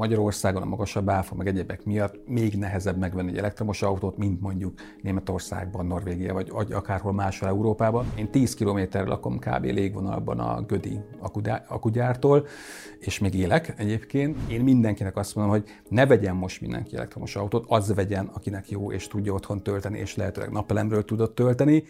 Magyarországon a magasabb áfa, meg egyebek miatt még nehezebb megvenni egy elektromos autót, mint mondjuk Németországban, Norvégia, vagy, akárhol máshol Európában. Én 10 kilométerre lakom kb. légvonalban a Gödi akugyártól, és még élek egyébként. Én mindenkinek azt mondom, hogy ne vegyen most mindenki elektromos autót, az vegyen, akinek jó, és tudja otthon tölteni, és lehetőleg napelemről tudott tölteni.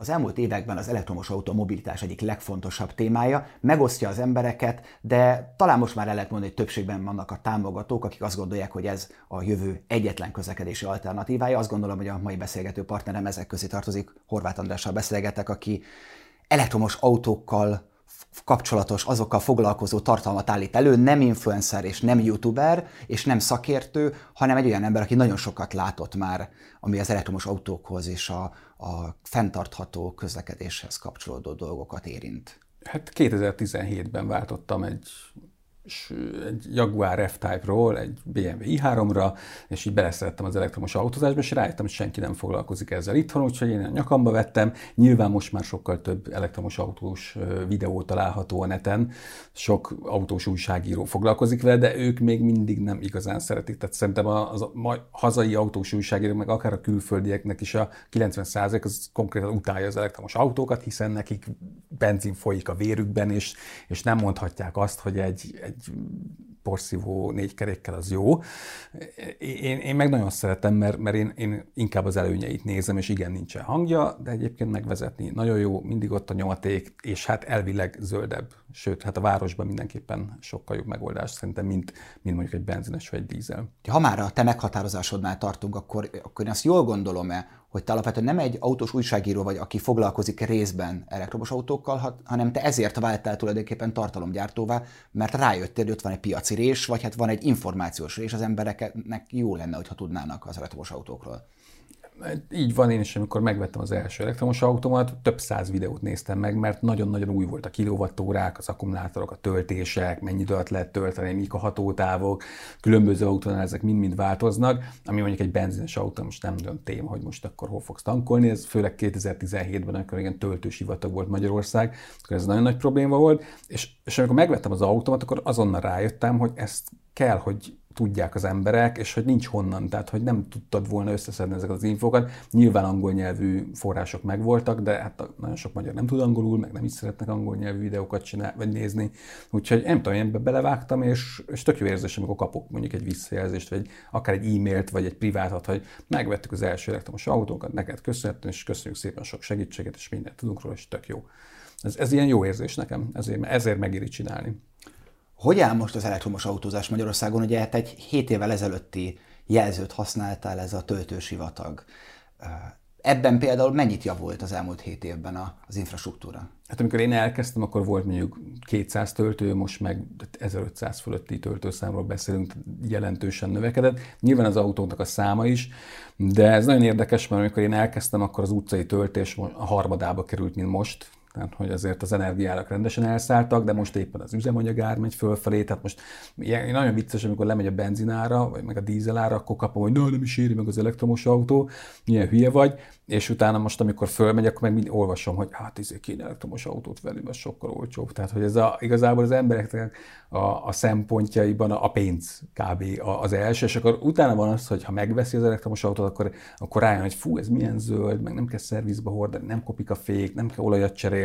Az elmúlt években az elektromos autó mobilitás egyik legfontosabb témája, megosztja az embereket, de talán most már el lehet mondani, hogy többségben vannak a támogatók, akik azt gondolják, hogy ez a jövő egyetlen közlekedési alternatívája. Azt gondolom, hogy a mai beszélgető partnerem ezek közé tartozik. Horváth Andrással beszélgetek, aki elektromos autókkal kapcsolatos, azokkal foglalkozó tartalmat állít elő, nem influencer és nem youtuber, és nem szakértő, hanem egy olyan ember, aki nagyon sokat látott már, ami az elektromos autókhoz és a, a fenntartható közlekedéshez kapcsolódó dolgokat érint. Hát 2017-ben váltottam egy egy Jaguar F-Type-ról egy BMW i3-ra, és így beleszerettem az elektromos autózásba, és rájöttem, hogy senki nem foglalkozik ezzel itthon, úgyhogy én a nyakamba vettem. Nyilván most már sokkal több elektromos autós videó található a neten, sok autós újságíró foglalkozik vele, de ők még mindig nem igazán szeretik. Tehát szerintem az a hazai autós újságírók, meg akár a külföldieknek is a 90% az konkrétan utálja az elektromos autókat, hiszen nekik benzin folyik a vérükben, és, és nem mondhatják azt, hogy egy, egy egy porszívó négy kerékkel az jó. Én, én meg nagyon szeretem, mert, mert én, én inkább az előnyeit nézem, és igen, nincsen hangja, de egyébként megvezetni nagyon jó, mindig ott a nyomaték, és hát elvileg zöldebb. Sőt, hát a városban mindenképpen sokkal jobb megoldás szerintem, mint, mint mondjuk egy benzines vagy egy dízel. Ha már a te meghatározásodnál tartunk, akkor, akkor én azt jól gondolom-e, hogy te alapvetően nem egy autós újságíró vagy, aki foglalkozik részben elektromos autókkal, hanem te ezért váltál tulajdonképpen tartalomgyártóvá, mert rájöttél, hogy ott van egy piaci rés, vagy hát van egy információs rés, az embereknek jó lenne, hogyha tudnának az elektromos autókról. Így van, én is, amikor megvettem az első elektromos autómat, több száz videót néztem meg, mert nagyon-nagyon új volt a kilovattórák, az akkumulátorok, a töltések, mennyi időt lehet tölteni, mik a hatótávok, különböző autónál ezek mind-mind változnak, ami mondjuk egy benzines autó most nem nagyon téma, hogy most akkor hol fogsz tankolni, ez főleg 2017-ben, amikor igen töltős hivatag volt Magyarország, akkor ez nagyon nagy probléma volt, és, és amikor megvettem az autómat, akkor azonnal rájöttem, hogy ezt kell, hogy tudják az emberek, és hogy nincs honnan, tehát hogy nem tudtad volna összeszedni ezeket az infókat. Nyilván angol nyelvű források megvoltak, de hát nagyon sok magyar nem tud angolul, meg nem is szeretnek angol nyelvű videókat csinálni, vagy nézni. Úgyhogy nem tudom, én ebbe belevágtam, és, és tök jó érzés, amikor kapok mondjuk egy visszajelzést, vagy akár egy e-mailt, vagy egy privátat, hogy megvettük az első elektromos autókat, neked köszönhetően, és köszönjük szépen sok segítséget, és mindent tudunk róla, és tök jó. Ez, ez ilyen jó érzés nekem, ezért, ezért megéri csinálni. Hogy áll most az elektromos autózás Magyarországon? Ugye hát egy 7 évvel ezelőtti jelzőt használtál, ez a töltősivatag. Ebben például mennyit javult az elmúlt 7 évben az infrastruktúra? Hát amikor én elkezdtem, akkor volt mondjuk 200 töltő, most meg 1500 fölötti töltőszámról beszélünk, jelentősen növekedett. Nyilván az autóknak a száma is, de ez nagyon érdekes, mert amikor én elkezdtem, akkor az utcai töltés a harmadába került, mint most, tehát hogy azért az energiárak rendesen elszálltak, de most éppen az üzemanyagár megy fölfelé, tehát most ilyen, nagyon vicces, amikor lemegy a benzinára, vagy meg a dízelára, akkor kapom, hogy na, nem is éri meg az elektromos autó, milyen hülye vagy, és utána most, amikor fölmegy, akkor meg mind olvasom, hogy hát izé kéne elektromos autót venni, mert sokkal olcsóbb. Tehát, hogy ez a, igazából az embereknek a, a szempontjaiban a, a pénz kb. az első, és akkor utána van az, hogy ha megveszi az elektromos autót, akkor, akkor rájön, hogy fú, ez milyen zöld, meg nem kell szervizbe hordani, nem kopik a fék, nem kell olajat cserélni,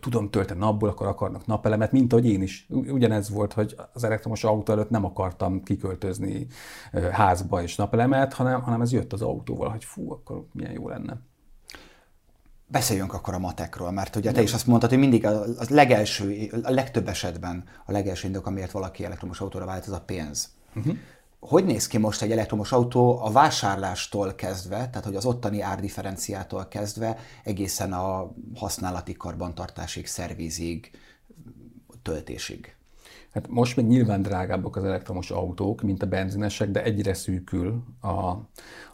tudom tölteni napból, akkor akarnak napelemet, mint ahogy én is. Ugyanez volt, hogy az elektromos autó előtt nem akartam kiköltözni házba és napelemet, hanem, hanem ez jött az autóval, hogy fú, akkor milyen jó lenne. Beszéljünk akkor a matekról, mert ugye te is azt mondtad, hogy mindig a, a legelső, a legtöbb esetben a legelső indok, amiért valaki elektromos autóra vált, az a pénz. Uh-huh. Hogy néz ki most egy elektromos autó a vásárlástól kezdve, tehát hogy az ottani árdifferenciától kezdve egészen a használati karbantartásig, szervizig, töltésig? Hát most még nyilván drágábbak az elektromos autók, mint a benzinesek, de egyre szűkül a,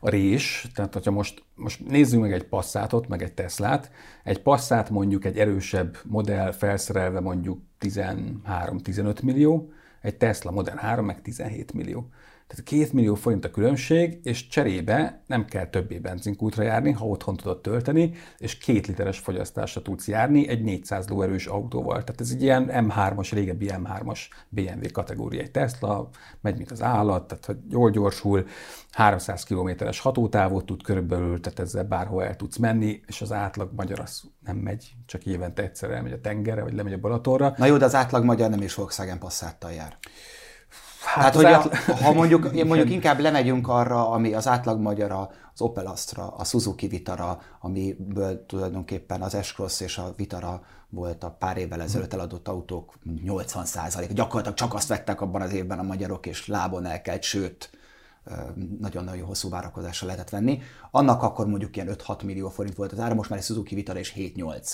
a rés. Tehát, hogyha most, most nézzünk meg egy Passatot, meg egy Teslát. Egy Passat mondjuk egy erősebb modell felszerelve mondjuk 13-15 millió, egy Tesla Model 3 meg 17 millió. Tehát két millió forint a különbség, és cserébe nem kell többé benzinkútra járni, ha otthon tudod tölteni, és két literes fogyasztásra tudsz járni egy 400 lóerős autóval. Tehát ez egy ilyen M3-as, régebbi M3-as BMW kategória. Egy Tesla megy, mint az állat, tehát hogy jól gyorsul, 300 kilométeres hatótávot tud körülbelül, tehát ezzel bárhol el tudsz menni, és az átlag magyar az nem megy, csak évente egyszer elmegy a tengerre, vagy lemegy a Balatonra. Na jó, de az átlag magyar nem is Volkswagen Passattal jár. Hát, Tehát, hogy a, ha mondjuk, mondjuk inkább lemegyünk arra, ami az átlag magyar az Opel Astra, a Suzuki Vitara, amiből tulajdonképpen az S-Cross és a Vitara volt a pár évvel ezelőtt eladott autók 80% Gyakorlatilag csak azt vettek abban az évben a magyarok, és lábon elkelt, sőt, nagyon-nagyon hosszú várakozásra lehetett venni. Annak akkor mondjuk ilyen 5-6 millió forint volt az ára, most már egy Suzuki Vitara és 7-8.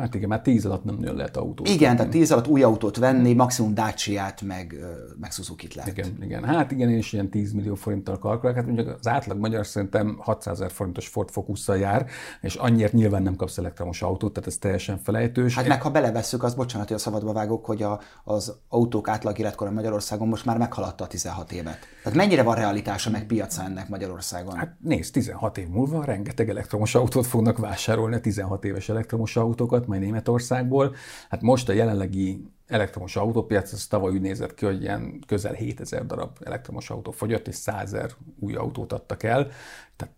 Hát igen, már tíz alatt nem nagyon lehet autót. Igen, venni. tehát tíz alatt új autót venni, maximum Dacia-t, meg, meg Suzuki-t lehet. Igen, igen. Hát igen, én is ilyen 10 millió forinttal kalkulálok. Hát mondjuk az átlag magyar szerintem 600 ezer forintos Ford focus jár, és annyira nyilván nem kapsz elektromos autót, tehát ez teljesen felejtős. Hát meg ha belevesszük, az bocsánat, hogy a szabadba vágok, hogy a, az autók átlag életkora Magyarországon most már meghaladta a 16 évet. Tehát mennyire van realitása meg piaca ennek Magyarországon? Hát nézd, 16 év múlva rengeteg elektromos autót fognak vásárolni, 16 éves elektromos autókat, majd Németországból. Hát most a jelenlegi elektromos autópiac, az tavaly úgy nézett ki, hogy ilyen közel 7000 darab elektromos autó fogyott, és 100 új autót adtak el. Tehát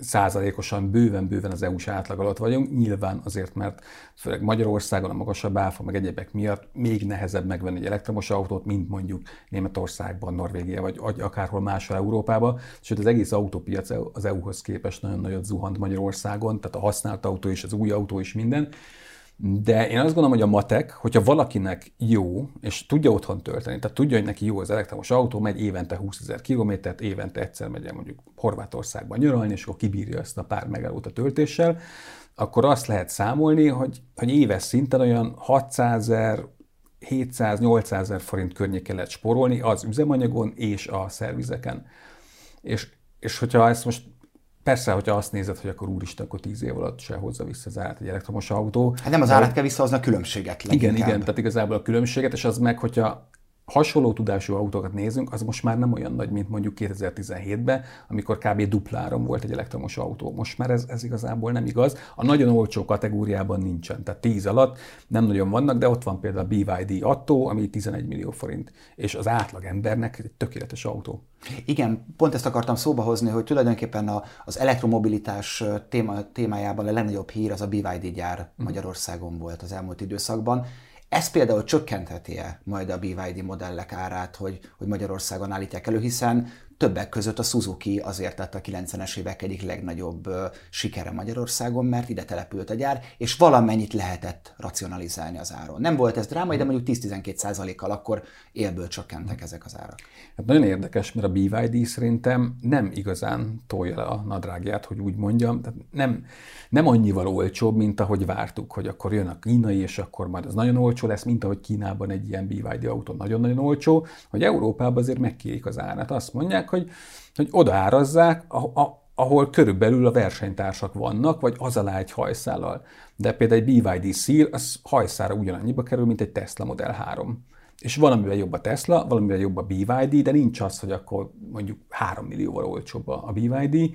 százalékosan bőven-bőven az EU-s átlag alatt vagyunk, nyilván azért, mert főleg Magyarországon a magasabb áfa, meg egyebek miatt még nehezebb megvenni egy elektromos autót, mint mondjuk Németországban, Norvégia, vagy akárhol máshol Európában. Sőt, az egész autópiac az EU-hoz képest nagyon nagyot zuhant Magyarországon, tehát a használt autó és az új autó is minden. De én azt gondolom, hogy a matek, hogyha valakinek jó, és tudja otthon tölteni, tehát tudja, hogy neki jó az elektromos autó, megy évente 20 ezer kilométert, évente egyszer megy mondjuk Horvátországban nyaralni, és akkor kibírja ezt a pár megállót a töltéssel, akkor azt lehet számolni, hogy, hogy éves szinten olyan 600 ezer, 700-800 ezer forint környéken lehet sporolni az üzemanyagon és a szervizeken. És, és hogyha ezt most Persze, hogyha azt nézed, hogy akkor úristen, akkor tíz év alatt se hozza vissza az árat egy elektromos autó. Hát nem az árat kell visszahozni, a különbséget. Leginkább. Igen, igen, tehát igazából a különbséget, és az meg, hogyha hasonló tudású autókat nézünk, az most már nem olyan nagy, mint mondjuk 2017-ben, amikor kb. dupláron volt egy elektromos autó. Most már ez, ez igazából nem igaz. A nagyon olcsó kategóriában nincsen, tehát 10 alatt nem nagyon vannak, de ott van például a BYD Atto, ami 11 millió forint, és az átlag embernek egy tökéletes autó. Igen, pont ezt akartam szóba hozni, hogy tulajdonképpen a, az elektromobilitás téma, témájában a legnagyobb hír az a BYD gyár mm. Magyarországon volt az elmúlt időszakban, ez például csökkentheti-e majd a BYD modellek árát, hogy, hogy Magyarországon állítják elő, hiszen többek között a Suzuki azért tett a 90-es évek egyik legnagyobb sikere Magyarországon, mert ide települt a gyár, és valamennyit lehetett racionalizálni az áron. Nem volt ez drámai, de mondjuk 10-12% kal akkor élből csökkentek ezek az árak. Hát nagyon érdekes, mert a BYD szerintem nem igazán tolja a nadrágját, hogy úgy mondjam. Tehát nem, nem annyival olcsóbb, mint ahogy vártuk, hogy akkor jön a kínai, és akkor majd az nagyon olcsó lesz, mint ahogy Kínában egy ilyen BYD autó nagyon-nagyon olcsó, hogy Európában azért megkérik az árat. Azt mondják, hogy, hogy odaárazzák, ahol körülbelül a versenytársak vannak, vagy az alá egy hajszállal. De például egy BYD Seal, az hajszára ugyanannyiba kerül, mint egy Tesla Model 3. És valamivel jobb a Tesla, valamivel jobb a BYD, de nincs az, hogy akkor mondjuk 3 millióval olcsóbb a BYD.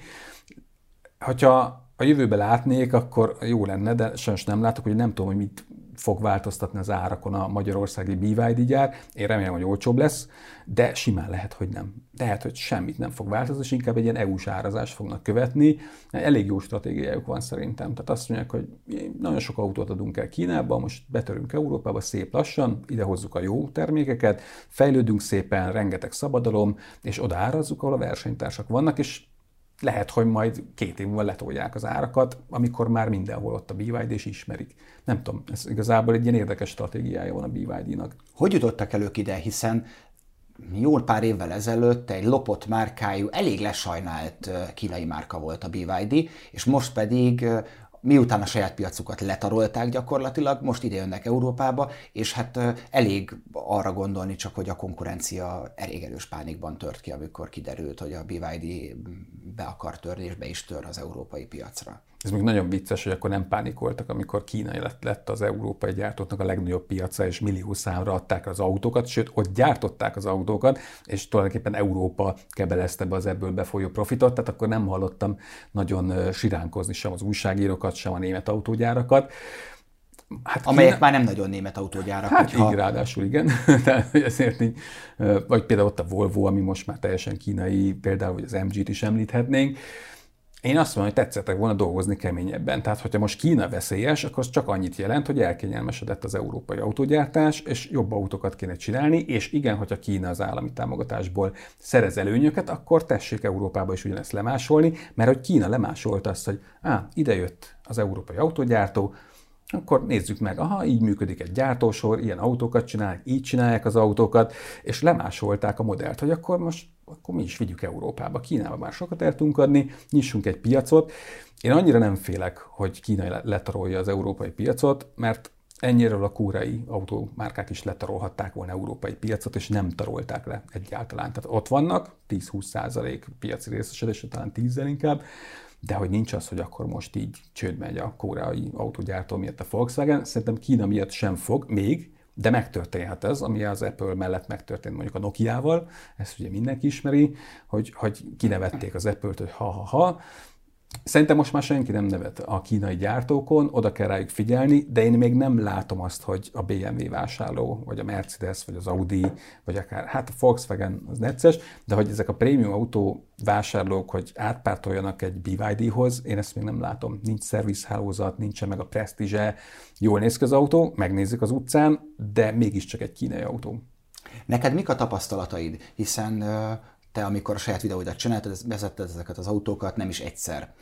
Hogyha a jövőbe látnék, akkor jó lenne, de sajnos nem látok, hogy nem tudom, hogy mit fog változtatni az árakon a magyarországi BYD gyár. Én remélem, hogy olcsóbb lesz, de simán lehet, hogy nem. Lehet, hogy semmit nem fog változni, és inkább egy ilyen EU-s árazást fognak követni. Elég jó stratégiájuk van szerintem. Tehát azt mondják, hogy nagyon sok autót adunk el Kínába, most betörünk Európába szép lassan, ide hozzuk a jó termékeket, fejlődünk szépen, rengeteg szabadalom, és oda árazzuk, ahol a versenytársak vannak, és lehet, hogy majd két év múlva letolják az árakat, amikor már mindenhol ott a BYD és ismerik. Nem tudom, ez igazából egy ilyen érdekes stratégiája van a BYD-nak. Hogy jutottak elők ide, hiszen jól pár évvel ezelőtt egy lopott márkájú, elég lesajnált kínai márka volt a BYD, és most pedig miután a saját piacukat letarolták gyakorlatilag, most ide jönnek Európába, és hát elég arra gondolni csak, hogy a konkurencia elég erős pánikban tört ki, amikor kiderült, hogy a BYD be akar törni, és be is tör az európai piacra. Ez még nagyon vicces, hogy akkor nem pánikoltak, amikor Kína lett, lett az európai gyártóknak a legnagyobb piaca, és millió számra adták az autókat, sőt, ott gyártották az autókat, és tulajdonképpen Európa kebelezte be az ebből befolyó profitot, tehát akkor nem hallottam nagyon siránkozni sem az újságírókat, sem a német autógyárakat. Hát Amelyek Kína... már nem nagyon német autógyárak. Hát hogyha... így ráadásul igen. Tehát, ezért így, vagy például ott a Volvo, ami most már teljesen kínai, például, vagy az MG-t is említhetnénk. Én azt mondom, hogy tetszettek volna dolgozni keményebben. Tehát, hogyha most Kína veszélyes, akkor az csak annyit jelent, hogy elkényelmesedett az európai autógyártás, és jobb autókat kéne csinálni, és igen, hogyha Kína az állami támogatásból szerez előnyöket, akkor tessék Európába is ugyanezt lemásolni, mert hogy Kína lemásolta azt, hogy á, ide jött az európai autógyártó, akkor nézzük meg, aha, így működik egy gyártósor, ilyen autókat csinálják, így csinálják az autókat, és lemásolták a modellt, hogy akkor most akkor mi is vigyük Európába. Kínába már sokat el adni, nyissunk egy piacot. Én annyira nem félek, hogy Kína letarolja az európai piacot, mert ennyire a kúrai autómárkák is letarolhatták volna európai piacot, és nem tarolták le egyáltalán. Tehát ott vannak, 10-20 százalék piaci részesedés, talán 10 inkább, de hogy nincs az, hogy akkor most így csőd megy a koreai autógyártó miatt a Volkswagen, szerintem Kína miatt sem fog, még, de megtörténhet ez, ami az Apple mellett megtörtént mondjuk a Nokia-val, ezt ugye mindenki ismeri, hogy, hogy kinevették az Apple-t, hogy ha-ha-ha, Szerintem most már senki nem nevet a kínai gyártókon, oda kell rájuk figyelni, de én még nem látom azt, hogy a BMW vásárló, vagy a Mercedes, vagy az Audi, vagy akár, hát a Volkswagen az necces, de hogy ezek a prémium autó vásárlók, hogy átpártoljanak egy BYD-hoz, én ezt még nem látom. Nincs szervizhálózat, nincsen meg a presztízse, jól néz ki az autó, megnézzük az utcán, de mégiscsak egy kínai autó. Neked mik a tapasztalataid? Hiszen te, amikor a saját videóidat csináltad, vezetted ezeket az autókat nem is egyszer.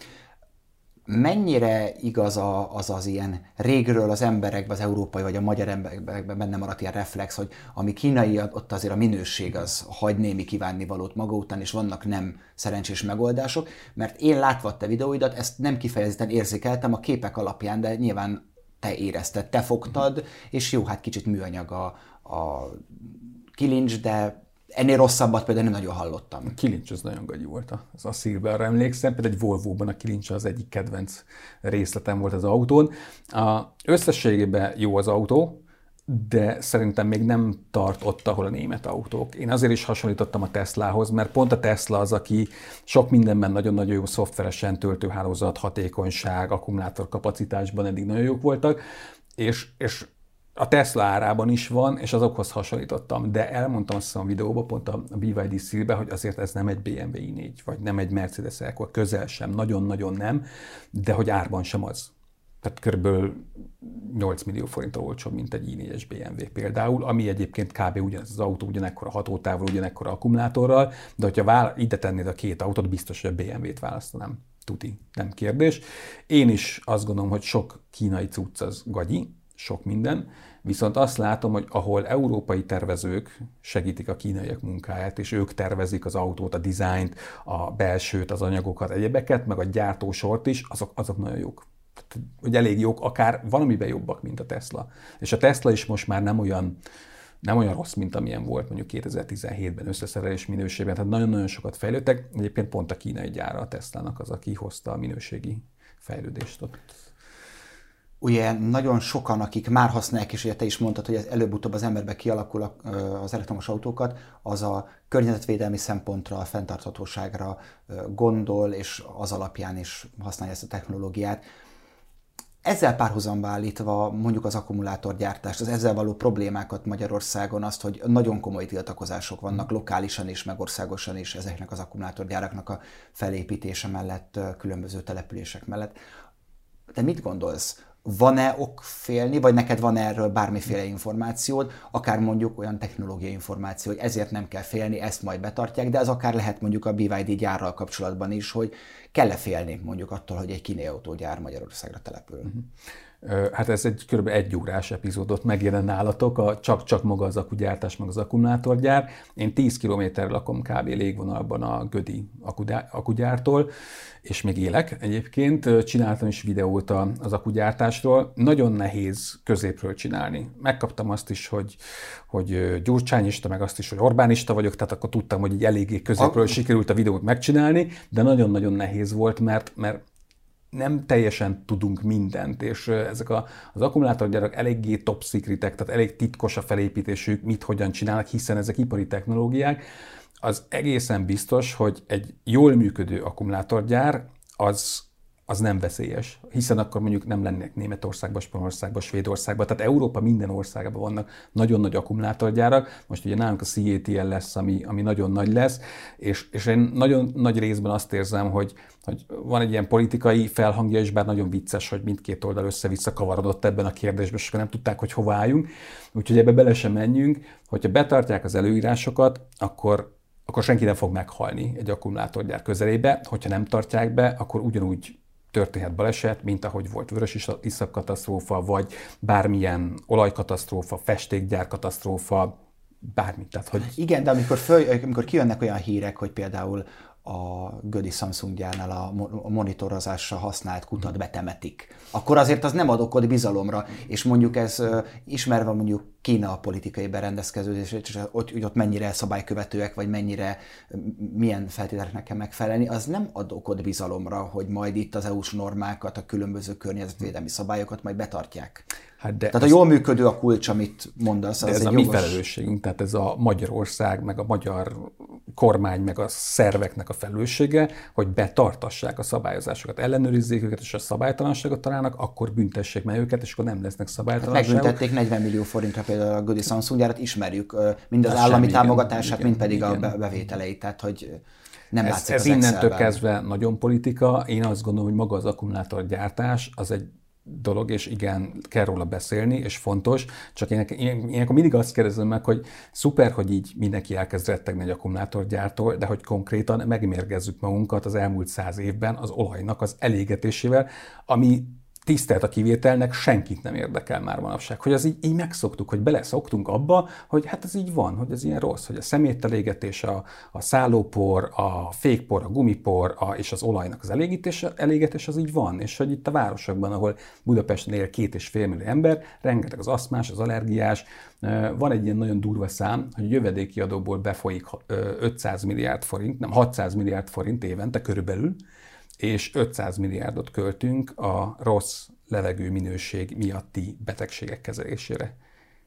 Mennyire igaz a, az az ilyen régről az emberekben, az európai vagy a magyar emberekben benne maradt ilyen reflex, hogy ami kínai, ott azért a minőség az hagy némi kívánnivalót maga után, és vannak nem szerencsés megoldások, mert én látva a te videóidat, ezt nem kifejezetten érzékeltem a képek alapján, de nyilván te érezted, te fogtad, és jó, hát kicsit műanyag a, a kilincs, de ennél rosszabbat például nem nagyon hallottam. A kilincs az nagyon gagyi volt, az a arra emlékszem, például egy Volvo-ban a kilincs az egyik kedvenc részletem volt az autón. A összességében jó az autó, de szerintem még nem tart ott, ahol a német autók. Én azért is hasonlítottam a Teslahoz, mert pont a Tesla az, aki sok mindenben nagyon-nagyon jó szoftveresen töltőhálózat, hatékonyság, akkumulátor kapacitásban eddig nagyon jók voltak, és, és a Tesla árában is van, és azokhoz hasonlítottam, de elmondtam azt a videóban, pont a BYD szílbe, hogy azért ez nem egy BMW i4, vagy nem egy Mercedes akkor közel sem, nagyon-nagyon nem, de hogy árban sem az. Tehát kb. 8 millió forint olcsóbb, mint egy i4-es BMW például, ami egyébként kb. ugyanaz az autó, ugyanekkor a hatótávol, ugyanekkor a akkumulátorral, de hogyha vála- ide tennéd a két autót, biztos, hogy a BMW-t választanám. Tuti, nem kérdés. Én is azt gondolom, hogy sok kínai cucc az gagyi, sok minden, viszont azt látom, hogy ahol európai tervezők segítik a kínaiak munkáját, és ők tervezik az autót, a dizájnt, a belsőt, az anyagokat, egyebeket, meg a gyártósort is, azok, azok nagyon jók. Hogy elég jók, akár valamiben jobbak, mint a Tesla. És a Tesla is most már nem olyan, nem olyan rossz, mint amilyen volt mondjuk 2017-ben összeszerelés minőségben, tehát nagyon-nagyon sokat fejlődtek. Egyébként pont a kínai gyára a Tesla-nak az, aki hozta a minőségi fejlődést ott ugye nagyon sokan, akik már használják, és ugye te is mondtad, hogy előbb-utóbb az emberbe kialakul az elektromos autókat, az a környezetvédelmi szempontra, a fenntarthatóságra gondol, és az alapján is használja ezt a technológiát. Ezzel párhuzamba állítva mondjuk az akkumulátorgyártást, az ezzel való problémákat Magyarországon, azt, hogy nagyon komoly tiltakozások vannak lokálisan és meg országosan is ezeknek az akkumulátorgyáraknak a felépítése mellett, különböző települések mellett. Te mit gondolsz? Van-e ok félni, vagy neked van erről bármiféle információd, akár mondjuk olyan technológiai információ, hogy ezért nem kell félni, ezt majd betartják, de az akár lehet mondjuk a BYD gyárral kapcsolatban is, hogy kell-e félni mondjuk attól, hogy egy kínai autógyár Magyarországra települ. Uh-huh. Hát ez egy kb. egy órás epizódot megjelen nálatok, a csak-csak maga az akugyártás, meg az akkumulátorgyár. Én 10 kilométerre lakom kb. légvonalban a Gödi akugyártól, és még élek egyébként. Csináltam is videót az akugyártásról. Nagyon nehéz középről csinálni. Megkaptam azt is, hogy, hogy gyurcsányista, meg azt is, hogy Orbánista vagyok, tehát akkor tudtam, hogy így eléggé középről a... sikerült a videót megcsinálni, de nagyon-nagyon nehéz volt, mert, mert nem teljesen tudunk mindent, és ezek a, az akkumulátorgyárak eléggé top secretek, tehát elég titkos a felépítésük, mit hogyan csinálnak, hiszen ezek ipari technológiák. Az egészen biztos, hogy egy jól működő akkumulátorgyár az az nem veszélyes, hiszen akkor mondjuk nem lennék Németországban, Spanyolországban, Svédországban, tehát Európa minden országában vannak nagyon nagy akkumulátorgyárak, most ugye nálunk a CATL lesz, ami, ami nagyon nagy lesz, és, és én nagyon nagy részben azt érzem, hogy, hogy van egy ilyen politikai felhangja is, bár nagyon vicces, hogy mindkét oldal össze-vissza kavarodott ebben a kérdésben, és nem tudták, hogy hova álljunk, úgyhogy ebbe bele sem menjünk, hogyha betartják az előírásokat, akkor akkor senki nem fog meghalni egy akkumulátorgyár közelébe, hogyha nem tartják be, akkor ugyanúgy történhet baleset, mint ahogy volt vörös iszap katasztrófa, vagy bármilyen olajkatasztrófa, festékgyár katasztrófa, bármi. Tehát, hogy... Igen, de amikor, föl, amikor kijönnek olyan hírek, hogy például a Gödi Samsung gyárnál a monitorozásra használt kutat betemetik, akkor azért az nem ad okot bizalomra, és mondjuk ez ismerve mondjuk Kína a politikai berendezkedés, és ott, hogy ott mennyire szabálykövetőek, vagy mennyire milyen feltételeknek kell megfelelni, az nem ad okot bizalomra, hogy majd itt az EU-s normákat, a különböző környezetvédelmi szabályokat majd betartják. Hát de tehát a jól működő a kulcs, amit mondasz. De az ez a jogos... mi felelősségünk, tehát ez a Magyarország, meg a magyar kormány, meg a szerveknek a felelőssége, hogy betartassák a szabályozásokat, ellenőrizzék őket, és a szabálytalanságot találnak, akkor büntessék meg őket, és akkor nem lesznek hát szabálytalanságok. Hát megbüntették 40 millió forintra például a Gödi Samsung gyárat, ismerjük mind az Ez állami semmi, támogatását, igen, mind pedig igen. a bevételeit, tehát hogy nem ez, látszik ez innentől kezdve nagyon politika. Én azt gondolom, hogy maga az akkumulátorgyártás az egy dolog, és igen, kell róla beszélni, és fontos, csak én, én, én akkor mindig azt kérdezem meg, hogy szuper, hogy így mindenki elkezd rettegni egy akkumulátorgyártól, de hogy konkrétan megmérgezzük magunkat az elmúlt száz évben az olajnak az elégetésével, ami tisztelt a kivételnek senkit nem érdekel már manapság. Hogy az így, így megszoktuk, hogy beleszoktunk abba, hogy hát ez így van, hogy ez ilyen rossz, hogy a szeméttelégetés, a, a szállópor, a fékpor, a gumipor a, és az olajnak az elégítés, elégetés az így van, és hogy itt a városokban, ahol Budapesten él két és fél millió ember, rengeteg az aszmás, az allergiás, van egy ilyen nagyon durva szám, hogy a jövedéki adóból befolyik 500 milliárd forint, nem 600 milliárd forint évente körülbelül, és 500 milliárdot költünk a rossz levegő minőség miatti betegségek kezelésére.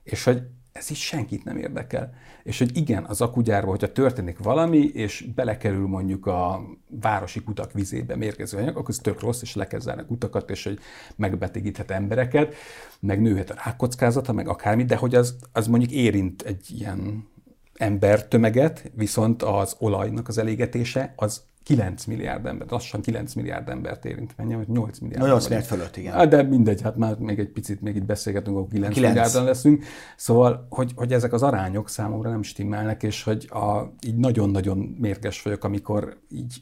És hogy ez is senkit nem érdekel. És hogy igen, az akugyárban, hogyha történik valami, és belekerül mondjuk a városi kutak vizébe mérgező anyag, akkor ez tök rossz, és le kutakat, és hogy megbetegíthet embereket, meg nőhet a rákockázata, meg akármi, de hogy az, az mondjuk érint egy ilyen embertömeget, viszont az olajnak az elégetése az 9 milliárd ember, lassan 9 milliárd embert érint, mennyi, hogy 8 milliárd. 8 milliárd fölött, igen. Hát, de mindegy, hát már még egy picit még itt beszélgetünk, akkor 9, 9. milliárdan leszünk. Szóval, hogy, hogy ezek az arányok számomra nem stimmelnek, és hogy a, így nagyon-nagyon mérges vagyok, amikor így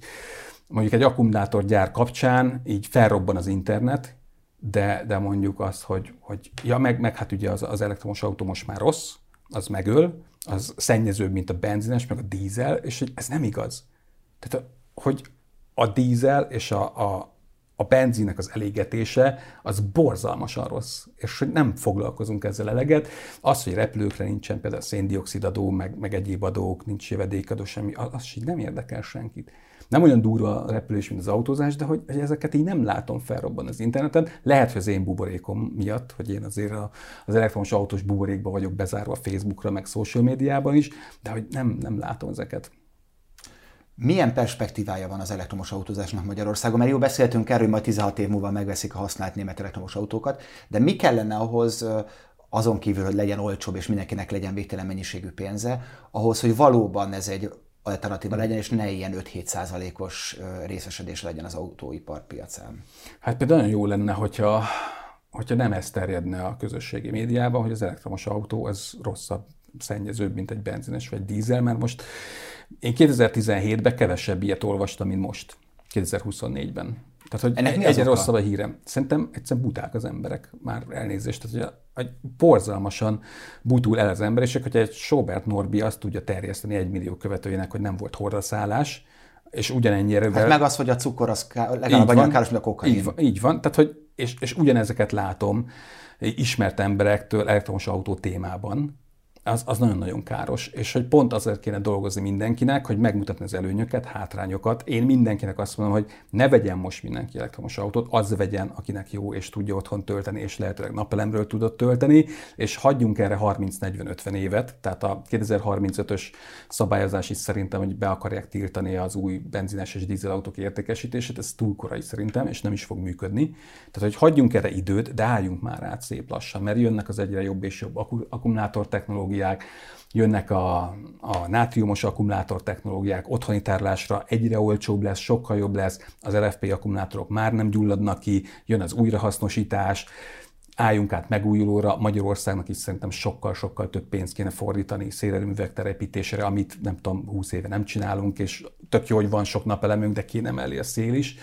mondjuk egy akkumulátorgyár kapcsán így felrobban az internet, de, de mondjuk azt, hogy, hogy ja, meg, meg hát ugye az, az elektromos autó most már rossz, az megöl, az szennyezőbb, mint a benzines, meg a dízel, és hogy ez nem igaz. Tehát hogy a dízel és a, a, a benzinnek az elégetése az borzalmasan rossz, és hogy nem foglalkozunk ezzel eleget. Az, hogy repülőkre nincsen például széndiokszid adó, meg, meg egyéb adók, nincs jövedékadó, semmi, az, az így nem érdekel senkit. Nem olyan durva a repülés, mint az autózás, de hogy, hogy ezeket így nem látom felrobban az interneten. Lehet, hogy az én buborékom miatt, hogy én azért a, az elektromos autós buborékba vagyok bezárva Facebookra, meg social médiában is, de hogy nem, nem látom ezeket. Milyen perspektívája van az elektromos autózásnak Magyarországon? Mert jó beszéltünk erről, hogy majd 16 év múlva megveszik a használt német elektromos autókat, de mi kellene ahhoz, azon kívül, hogy legyen olcsóbb és mindenkinek legyen végtelen mennyiségű pénze, ahhoz, hogy valóban ez egy alternatíva legyen, és ne ilyen 5-7 százalékos részesedés legyen az autóipar piacán. Hát például nagyon jó lenne, hogyha, hogyha nem ez terjedne a közösségi médiában, hogy az elektromos autó az rosszabb, szennyezőbb, mint egy benzines vagy dízel, mert most én 2017-ben kevesebb ilyet olvastam, mint most, 2024-ben. Tehát, hogy Ennek egyre rosszabb a hírem. Szerintem egyszerűen buták az emberek, már elnézést. Tehát, hogy borzalmasan butul el az ember, és hogyha egy Sobert Norbi azt tudja terjeszteni egy millió követőjének, hogy nem volt hordaszállás, és ugyanennyire... Hát meg az, hogy a cukor az legalább annyira káros, mint a kokain. Így van, így van. Tehát, hogy, és, és ugyanezeket látom ismert emberektől elektromos autó témában, az, az nagyon-nagyon káros, és hogy pont azért kéne dolgozni mindenkinek, hogy megmutatni az előnyöket, hátrányokat. Én mindenkinek azt mondom, hogy ne vegyen most mindenki elektromos autót, az vegyen, akinek jó, és tudja otthon tölteni, és lehetőleg napelemről tudott tölteni, és hagyjunk erre 30-40-50 évet, tehát a 2035-ös szabályozás is szerintem, hogy be akarják tiltani az új benzines és dízelautók értékesítését, ez túl korai szerintem, és nem is fog működni. Tehát, hogy hagyjunk erre időt, de álljunk már át szép lassan, mert jönnek az egyre jobb és jobb akkumulátor technológiák, technológiák, jönnek a, a nátriumos akkumulátor technológiák, otthoni tárlásra egyre olcsóbb lesz, sokkal jobb lesz, az LFP akkumulátorok már nem gyulladnak ki, jön az újrahasznosítás, álljunk át megújulóra, Magyarországnak is szerintem sokkal-sokkal több pénzt kéne fordítani szélerőművek telepítésére, amit nem tudom, 20 éve nem csinálunk, és tök jó, hogy van sok napelemünk, de kéne mellé a szél is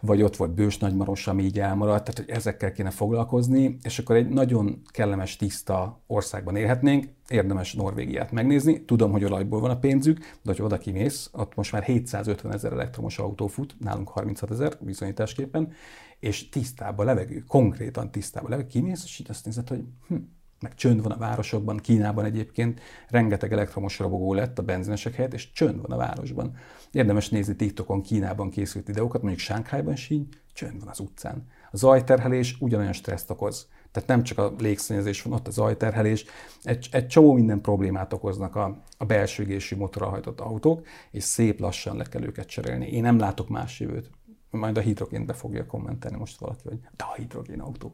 vagy ott volt Bős Nagymaros, ami így elmaradt, tehát hogy ezekkel kéne foglalkozni, és akkor egy nagyon kellemes, tiszta országban élhetnénk, érdemes Norvégiát megnézni. Tudom, hogy olajból van a pénzük, de hogy oda kimész, ott most már 750 ezer elektromos autó fut, nálunk 36 ezer viszonyításképpen, és tisztább a levegő, konkrétan tisztább a levegő. Kimész, és így azt nézed, hogy hm, meg csönd van a városokban, Kínában egyébként rengeteg elektromos robogó lett a benzinesek helyett, és csönd van a városban. Érdemes nézni TikTokon Kínában készült videókat, mondjuk Sánkhájban is így, csönd van az utcán. A zajterhelés ugyanolyan stresszt okoz. Tehát nem csak a légszennyezés van ott, a zajterhelés, egy, egy csomó minden problémát okoznak a, a belső égésű motorral hajtott autók, és szép lassan le kell őket cserélni. Én nem látok más jövőt. Majd a hidrogént be fogja kommentelni most valaki, hogy de a hidrogén autó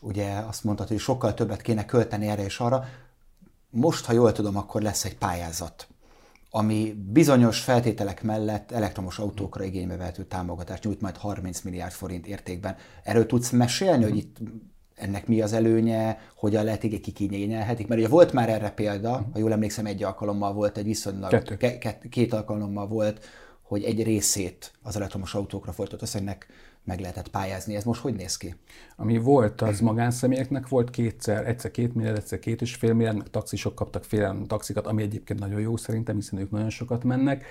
ugye azt mondtad, hogy sokkal többet kéne költeni erre és arra. Most, ha jól tudom, akkor lesz egy pályázat, ami bizonyos feltételek mellett elektromos autókra igénybe vehető támogatást nyújt majd 30 milliárd forint értékben. Erről tudsz mesélni, hogy itt ennek mi az előnye, hogyan lehet így kikényelhetik? Mert ugye volt már erre példa, ha jól emlékszem, egy alkalommal volt, egy viszonylag, Kettő. Ke- két alkalommal volt, hogy egy részét az elektromos autókra fordított összegnek meg lehetett pályázni. Ez most hogy néz ki? Ami volt, az magánszemélyeknek volt kétszer, egyszer két milliárd, egyszer két és fél milliárd, meg taxisok kaptak fél taxikat, ami egyébként nagyon jó szerintem, hiszen ők nagyon sokat mennek.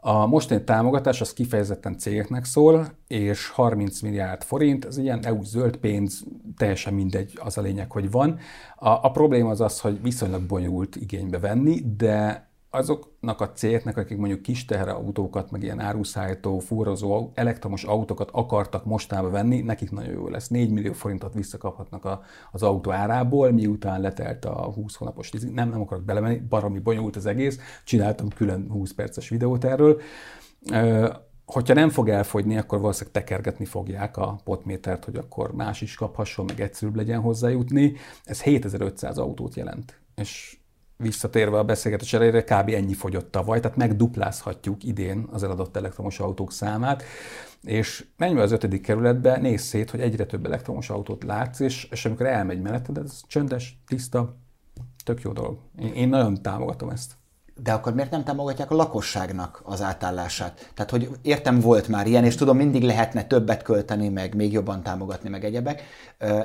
A mostani támogatás az kifejezetten cégeknek szól, és 30 milliárd forint, ez ilyen EU zöld pénz, teljesen mindegy, az a lényeg, hogy van. A, a probléma az az, hogy viszonylag bonyolult igénybe venni, de azoknak a cégeknek, akik mondjuk kis teherautókat, meg ilyen áruszállító, fúrozó, elektromos autókat akartak mostába venni, nekik nagyon jó lesz. 4 millió forintot visszakaphatnak a, az autó árából, miután letelt a 20 hónapos leasing. Nem, nem akarok belemenni, baromi bonyolult az egész, csináltam külön 20 perces videót erről. Hogyha nem fog elfogyni, akkor valószínűleg tekergetni fogják a potmétert, hogy akkor más is kaphasson, meg egyszerűbb legyen hozzájutni. Ez 7500 autót jelent. És visszatérve a beszélgetés elejére, kb. ennyi fogyott tavaly, tehát megduplázhatjuk idén az eladott elektromos autók számát, és menj az ötödik kerületbe, nézz szét, hogy egyre több elektromos autót látsz, és, és amikor elmegy melletted, ez csöndes, tiszta, tök jó dolog. Én, én nagyon támogatom ezt de akkor miért nem támogatják a lakosságnak az átállását? Tehát, hogy értem, volt már ilyen, és tudom, mindig lehetne többet költeni, meg még jobban támogatni, meg egyebek,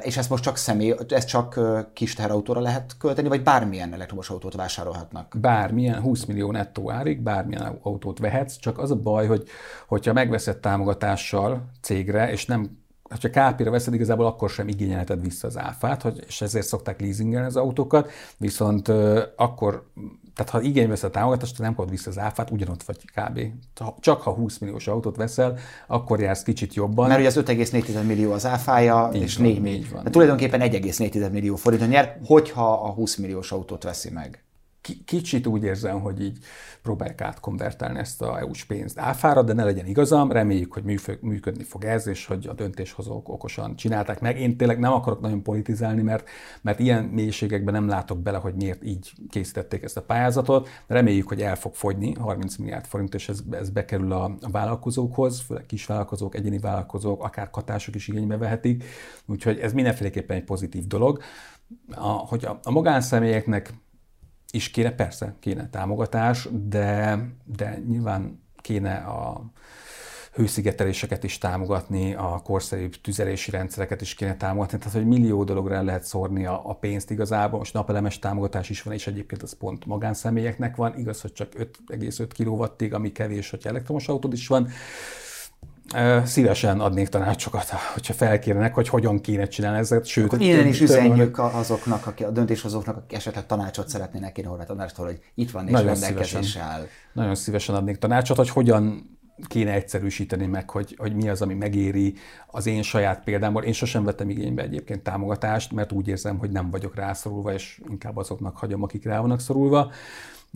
és ezt most csak személy, ezt csak kis teherautóra lehet költeni, vagy bármilyen elektromos autót vásárolhatnak? Bármilyen, 20 millió nettó árig, bármilyen autót vehetsz, csak az a baj, hogy hogyha megveszed támogatással cégre, és nem ha KP-re veszed, igazából akkor sem igényelheted vissza az áfát, hogy, és ezért szokták leasingelni az autókat, viszont uh, akkor, tehát ha igény vesz a támogatást, nem kapod vissza az áfát, ugyanott vagy kb. Csak ha 20 milliós autót veszel, akkor jársz kicsit jobban. Mert ugye az 5,4 millió az áfája, így és van, 4 millió. De tulajdonképpen 1,4 millió forinton nyer, hogyha a 20 milliós autót veszi meg kicsit úgy érzem, hogy így próbálják átkonvertálni ezt a EU-s pénzt áfára, de ne legyen igazam, reméljük, hogy működni fog ez, és hogy a döntéshozók okosan csinálták meg. Én tényleg nem akarok nagyon politizálni, mert, mert ilyen mélységekben nem látok bele, hogy miért így készítették ezt a pályázatot. Reméljük, hogy el fog fogyni 30 milliárd forint, és ez, ez bekerül a, a vállalkozókhoz, főleg kisvállalkozók, egyéni vállalkozók, akár katások is igénybe vehetik. Úgyhogy ez mindenféleképpen egy pozitív dolog. A, hogy a, a magánszemélyeknek is kéne, persze kéne támogatás, de, de nyilván kéne a hőszigeteléseket is támogatni, a korszerűbb tüzelési rendszereket is kéne támogatni, tehát hogy millió dologra lehet szórni a, a pénzt igazából. Most napelemes támogatás is van, és egyébként az pont magánszemélyeknek van, igaz, hogy csak 5,5 kWh, ami kevés, hogy elektromos autód is van Szívesen adnék tanácsokat, hogyha felkérnek, hogy hogyan kéne csinálni ezeket. Sőt, Akkor innen is üzenjük azoknak, akik, a döntéshozóknak, akik esetleg tanácsot szeretnének kérni Horváth Andrástól, hogy itt van és Nagyon rendelkezésre áll. Nagyon szívesen adnék tanácsot, hogy hogyan kéne egyszerűsíteni meg, hogy, hogy mi az, ami megéri az én saját példámból. Én sosem vettem igénybe egyébként támogatást, mert úgy érzem, hogy nem vagyok rászorulva, és inkább azoknak hagyom, akik rá vannak szorulva.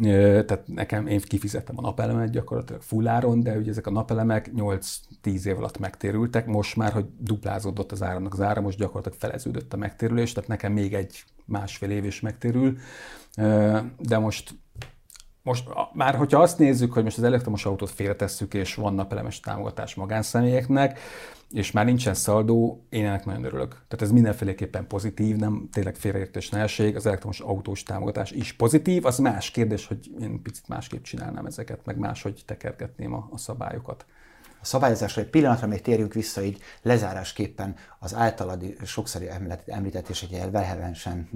Tehát nekem, én kifizettem a napelemet gyakorlatilag fulláron, de ugye ezek a napelemek 8-10 év alatt megtérültek, most már, hogy duplázódott az áramnak az ára, most gyakorlatilag feleződött a megtérülés, tehát nekem még egy másfél év is megtérül, de most most már, hogyha azt nézzük, hogy most az elektromos autót félretesszük, és van napelemes támogatás magánszemélyeknek, és már nincsen szaldó, én ennek nagyon örülök. Tehát ez mindenféleképpen pozitív, nem tényleg félreértés nehesség, az elektromos autós támogatás is pozitív, az más kérdés, hogy én picit másképp csinálnám ezeket, meg máshogy tekergetném a, a szabályokat. A szabályozásra egy pillanatra még térjünk vissza így lezárásképpen az általad sokszor említett és egy vehemensen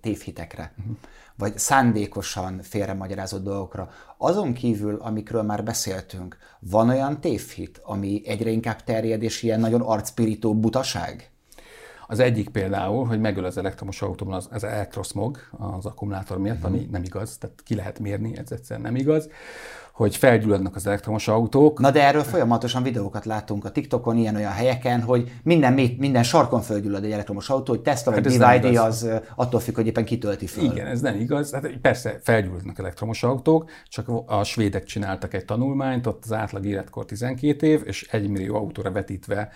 tévhitekre. Uh-huh vagy szándékosan félremagyarázott dolgokra. Azon kívül, amikről már beszéltünk, van olyan tévhit, ami egyre inkább terjed, és ilyen nagyon arcpirító butaság? Az egyik például, hogy megöl az elektromos autóban az, az elektroszmog az akkumulátor miatt, uh-huh. ami nem igaz, tehát ki lehet mérni, ez egyszerűen nem igaz hogy felgyulladnak az elektromos autók. Na de erről folyamatosan videókat látunk a TikTokon, ilyen-olyan helyeken, hogy minden, minden sarkon felgyullad egy elektromos autó, hogy Tesla vagy hát BYD az attól függ, hogy éppen kitölti föl. Igen, ez nem igaz. Hát persze felgyulladnak elektromos autók, csak a svédek csináltak egy tanulmányt, ott az átlag életkor 12 év, és 1 millió autóra vetítve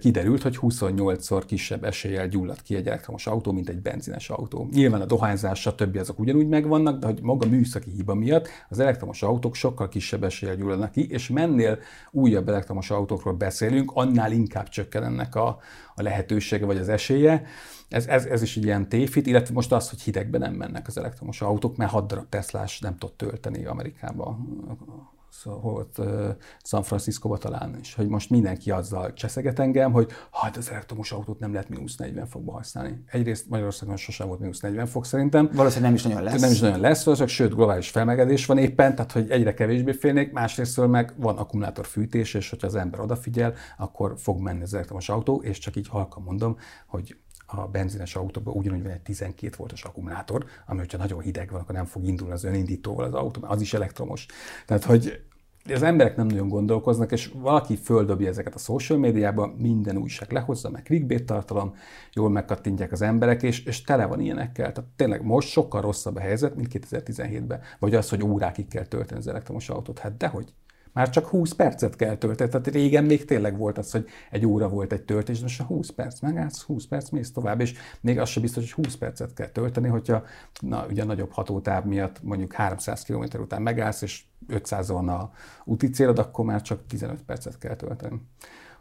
kiderült, hogy 28-szor kisebb eséllyel gyullad ki egy elektromos autó, mint egy benzines autó. Nyilván a dohányzás, stb. azok ugyanúgy megvannak, de hogy maga műszaki hiba miatt az elektromos autók sok sokkal kisebb eséllyel gyullanak ki, és mennél újabb elektromos autókról beszélünk, annál inkább csökken ennek a, a lehetősége vagy az esélye. Ez, ez, ez is egy ilyen tévhit, illetve most az, hogy hidegben nem mennek az elektromos autók, mert 6 darab Teslás nem tud tölteni Amerikában szóval volt uh, San Francisco-ba talán, és hogy most mindenki azzal cseszeget engem, hogy hát az elektromos autót nem lehet mínusz 40 fokba használni. Egyrészt Magyarországon sosem volt mínusz 40 fok szerintem. Valószínűleg nem is nagyon lesz. Nem is nagyon lesz, valószínűleg, sőt globális felmelegedés van éppen, tehát hogy egyre kevésbé félnék, másrészt meg van akkumulátorfűtés, és hogyha az ember odafigyel, akkor fog menni az elektromos autó, és csak így halkan mondom, hogy a benzines autóban ugyanúgy van egy 12 voltos akkumulátor, ami hogyha nagyon hideg van, akkor nem fog indulni az önindítóval az autó, az is elektromos. Tehát, hogy az emberek nem nagyon gondolkoznak, és valaki földobja ezeket a social médiában, minden újság lehozza, meg clickbait tartalom, jól megkattintják az emberek, és, és tele van ilyenekkel. Tehát tényleg most sokkal rosszabb a helyzet, mint 2017-ben. Vagy az, hogy órákig kell tölteni az elektromos autót. Hát dehogy. Már csak 20 percet kell tölteni. Tehát régen még tényleg volt az, hogy egy óra volt egy töltés, most a 20 perc megállsz, 20 perc mész tovább, és még az sem biztos, hogy 20 percet kell tölteni, hogyha na, ugye nagyobb hatótáv miatt mondjuk 300 km után megállsz, és 500 van a úti célod, akkor már csak 15 percet kell tölteni.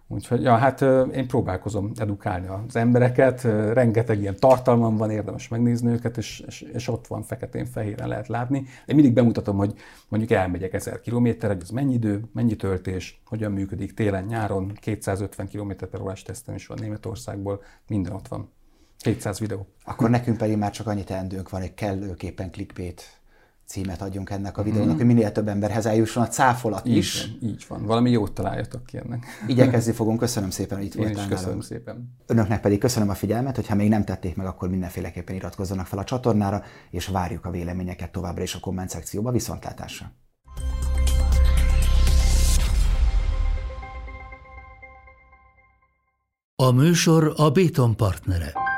Úgyhogy, ja, hát én próbálkozom edukálni az embereket, rengeteg ilyen tartalmam van, érdemes megnézni őket, és, és, és ott van feketén-fehéren lehet látni. Én mindig bemutatom, hogy mondjuk elmegyek 1000 kilométerre, ez mennyi idő, mennyi töltés, hogyan működik télen, nyáron, 250 km per órás tesztem is van Németországból, minden ott van. 200 videó. Akkor nekünk pedig már csak annyi teendőnk van, hogy kellőképpen clickbait címet adjunk ennek a videónak, mm. hogy minél több emberhez eljusson a cáfolat így is. Van, így van, valami jót találjatok ki ennek. Igyekezni fogunk, köszönöm szépen, hogy itt voltál. Én is köszönöm nálunk. szépen. Önöknek pedig köszönöm a figyelmet, hogyha még nem tették meg, akkor mindenféleképpen iratkozzanak fel a csatornára, és várjuk a véleményeket továbbra is a komment szekcióba. Viszontlátásra! A műsor a Béton partnere.